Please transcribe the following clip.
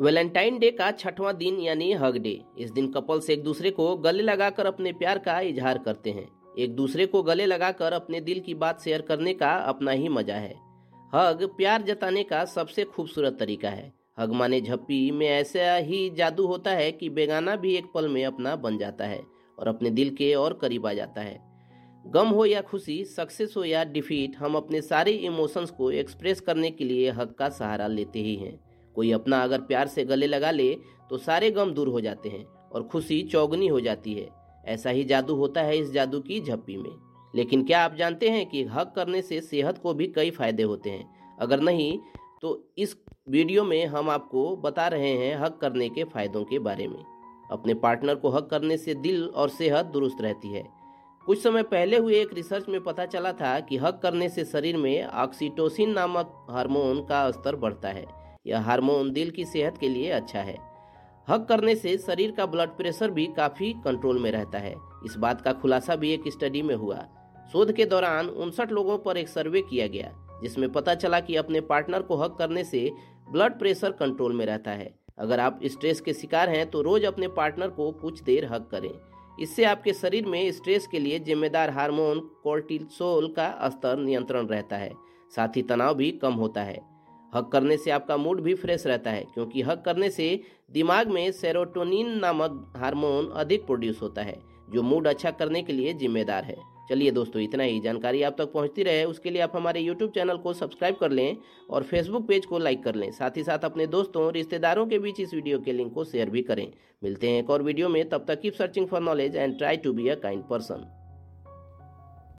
Valentine day का छठवां दिन यानी हग डे। इस दिन कपल्स एक दूसरे को गले लगाकर अपने प्यार का इजहार करते हैं। एक दूसरे को गले लगाकर अपने दिल की बात शेयर करने का अपना ही मज़ा है। हग प्यार जताने का सबसे खूबसूरत तरीका है। हग माने झप्पी में ऐसा ही जादू होता है कि बेगाना भी एक पल में अपना बन जाता है और अपने दिल के और करीब आ जाता है। गम हो या खुशी, सक्सेस हो या डिफीट, हम अपने सारे इमोशंस को एक्सप्रेस करने के लिए हक का सहारा लेते ही हैं। कोई अपना अगर प्यार से गले लगा ले तो सारे गम दूर हो जाते हैं और खुशी चौगनी हो जाती है। ऐसा ही जादू होता है इस जादू की झप्पी में। लेकिन क्या आप जानते हैं कि हक करने से सेहत को भी कई फ़ायदे होते हैं? अगर नहीं तो इस वीडियो में हम आपको बता रहे हैं हक करने के फायदों के बारे में। अपने पार्टनर को हक करने से दिल और सेहत दुरुस्त रहती है। कुछ समय पहले हुए एक रिसर्च में पता चला था कि हक करने से शरीर में ऑक्सीटोसिन नामक हार्मोन का स्तर बढ़ता है। यह हार्मोन दिल की सेहत के लिए अच्छा है। हक करने से शरीर का ब्लड प्रेशर भी काफ़ी कंट्रोल में रहता है। इस बात का खुलासा भी एक स्टडी में हुआ। शोध के दौरान उनसठ लोगों पर एक सर्वे किया गया, जिसमें पता चला कि अपने पार्टनर को हक करने से ब्लड प्रेशर कंट्रोल में रहता है। अगर आप स्ट्रेस के शिकार हैं तो रोज अपने पार्टनर को कुछ देर हक करें। इससे आपके शरीर में स्ट्रेस के लिए जिम्मेदार हार्मोन कोर्टिसोल का स्तर नियंत्रण रहता है। साथ ही तनाव भी कम होता है। हक करने से आपका मूड भी फ्रेश रहता है, क्योंकि हक करने से दिमाग में सेरोटोनिन नामक हार्मोन अधिक प्रोड्यूस होता है, जो मूड अच्छा करने के लिए जिम्मेदार है। चलिए दोस्तों, इतना ही। जानकारी आप तक पहुँचती रहे, उसके लिए आप हमारे यूट्यूब चैनल को सब्सक्राइब कर लें और फेसबुक पेज को लाइक कर लें। साथ ही साथ अपने दोस्तों रिश्तेदारों के बीच इस वीडियो के लिंक को शेयर भी करें। मिलते हैं एक और वीडियो में, तब तक keep searching for knowledge and try to be a kind person